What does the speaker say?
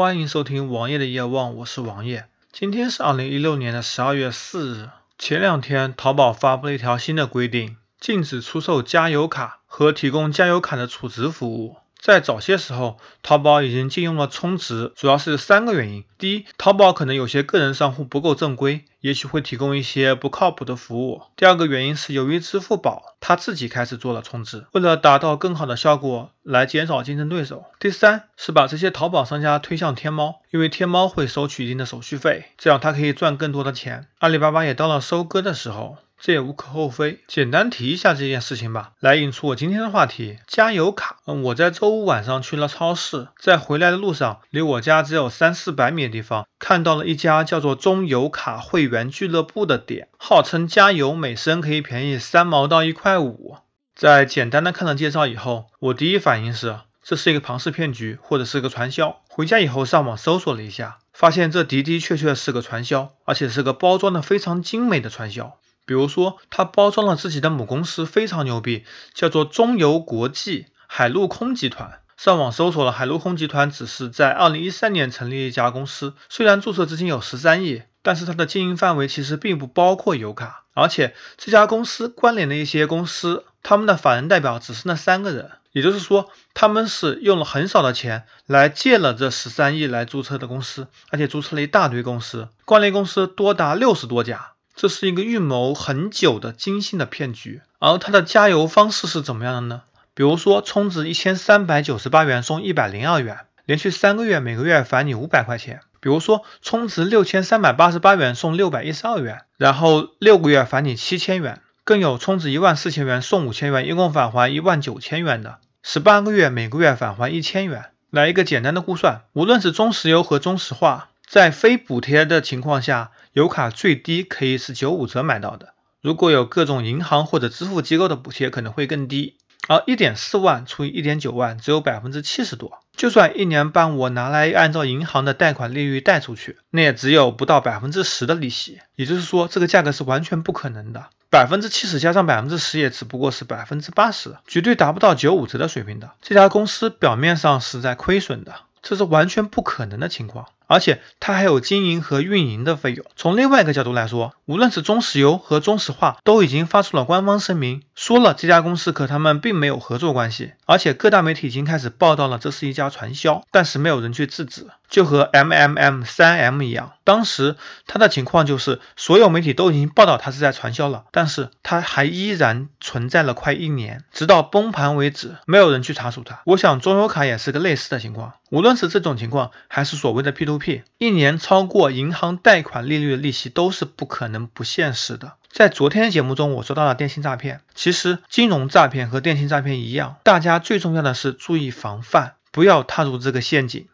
欢迎收听王爷的夜望，我是王爷。今天是二零一六年的十二月四日。前两天，淘宝发布了一条新的规定，禁止出售加油卡和提供加油卡的储值服务。在早些时候，淘宝已经禁用了充值，主要是三个原因。第一，淘宝可能有些个人商户不够正规，也许会提供一些不靠谱的服务。第二个原因是由于支付宝它自己开始做了充值，为了达到更好的效果来减少竞争对手。第三是把这些淘宝商家推向天猫，因为天猫会收取一定的手续费，这样它可以赚更多的钱。阿里巴巴也到了收割的时候。这也无可厚非，简单提一下这件事情吧，来引出我今天的话题。加油卡，嗯，我在周五晚上去了超市，在回来的路上，离我家只有三四百米的地方，看到了一家叫做中油卡会员俱乐部的店，号称加油每升可以便宜三毛到一块五。在简单的看了介绍以后，我第一反应是这是一个庞氏骗局或者是个传销。回家以后上网搜索了一下，发现这的的确确是个传销，而且是个包装的非常精美的传销。比如说，他包装了自己的母公司非常牛逼，叫做中油国际海陆空集团。上网搜索了海陆空集团，只是在二零一三年成立一家公司，虽然注册资金有十三亿，但是它的经营范围其实并不包括油卡。而且这家公司关联的一些公司，他们的法人代表只是那三个人，也就是说，他们是用了很少的钱来借了这十三亿来注册的公司，而且注册了一大堆公司，关联公司多达六十多家。这是一个预谋很久的精心的骗局，而它的加油方式是怎么样的呢？比如说，充值一千三百九十八元送一百零二元，连续三个月每个月返你五百块钱；比如说，充值六千三百八十八元送六百一十二元，然后六个月返你七千元；更有充值一万四千元送五千元，一共返还一万九千元的，十八个月每个月返还一千元。来一个简单的估算，无论是中石油和中石化，在非补贴的情况下。油卡最低可以是九五折买到的，如果有各种银行或者支付机构的补贴，可能会更低。而一点四万除以一点九万，只有百分之七十多。就算一年半我拿来按照银行的贷款利率贷出去，那也只有不到百分之十的利息。也就是说，这个价格是完全不可能的。百分之七十加上百分之十，也只不过是百分之八十，绝对达不到九五折的水平的。这家公司表面上是在亏损的，这是完全不可能的情况。而且它还有经营和运营的费用。从另外一个角度来说，无论是中石油和中石化，都已经发出了官方声明，说了这家公司和他们并没有合作关系。而且各大媒体已经开始报道了，这是一家传销，但是没有人去制止，就和 M M M 三 M 一样。当时他的情况就是，所有媒体都已经报道他是在传销了，但是他还依然存在了快一年，直到崩盘为止，没有人去查处他。我想中油卡也是个类似的情况，无论是这种情况，还是所谓的 P to 一年超过银行贷款利率的利息都是不可能不现实的。在昨天的节目中，我说到了电信诈骗，其实金融诈骗和电信诈骗一样，大家最重要的是注意防范，不要踏入这个陷阱。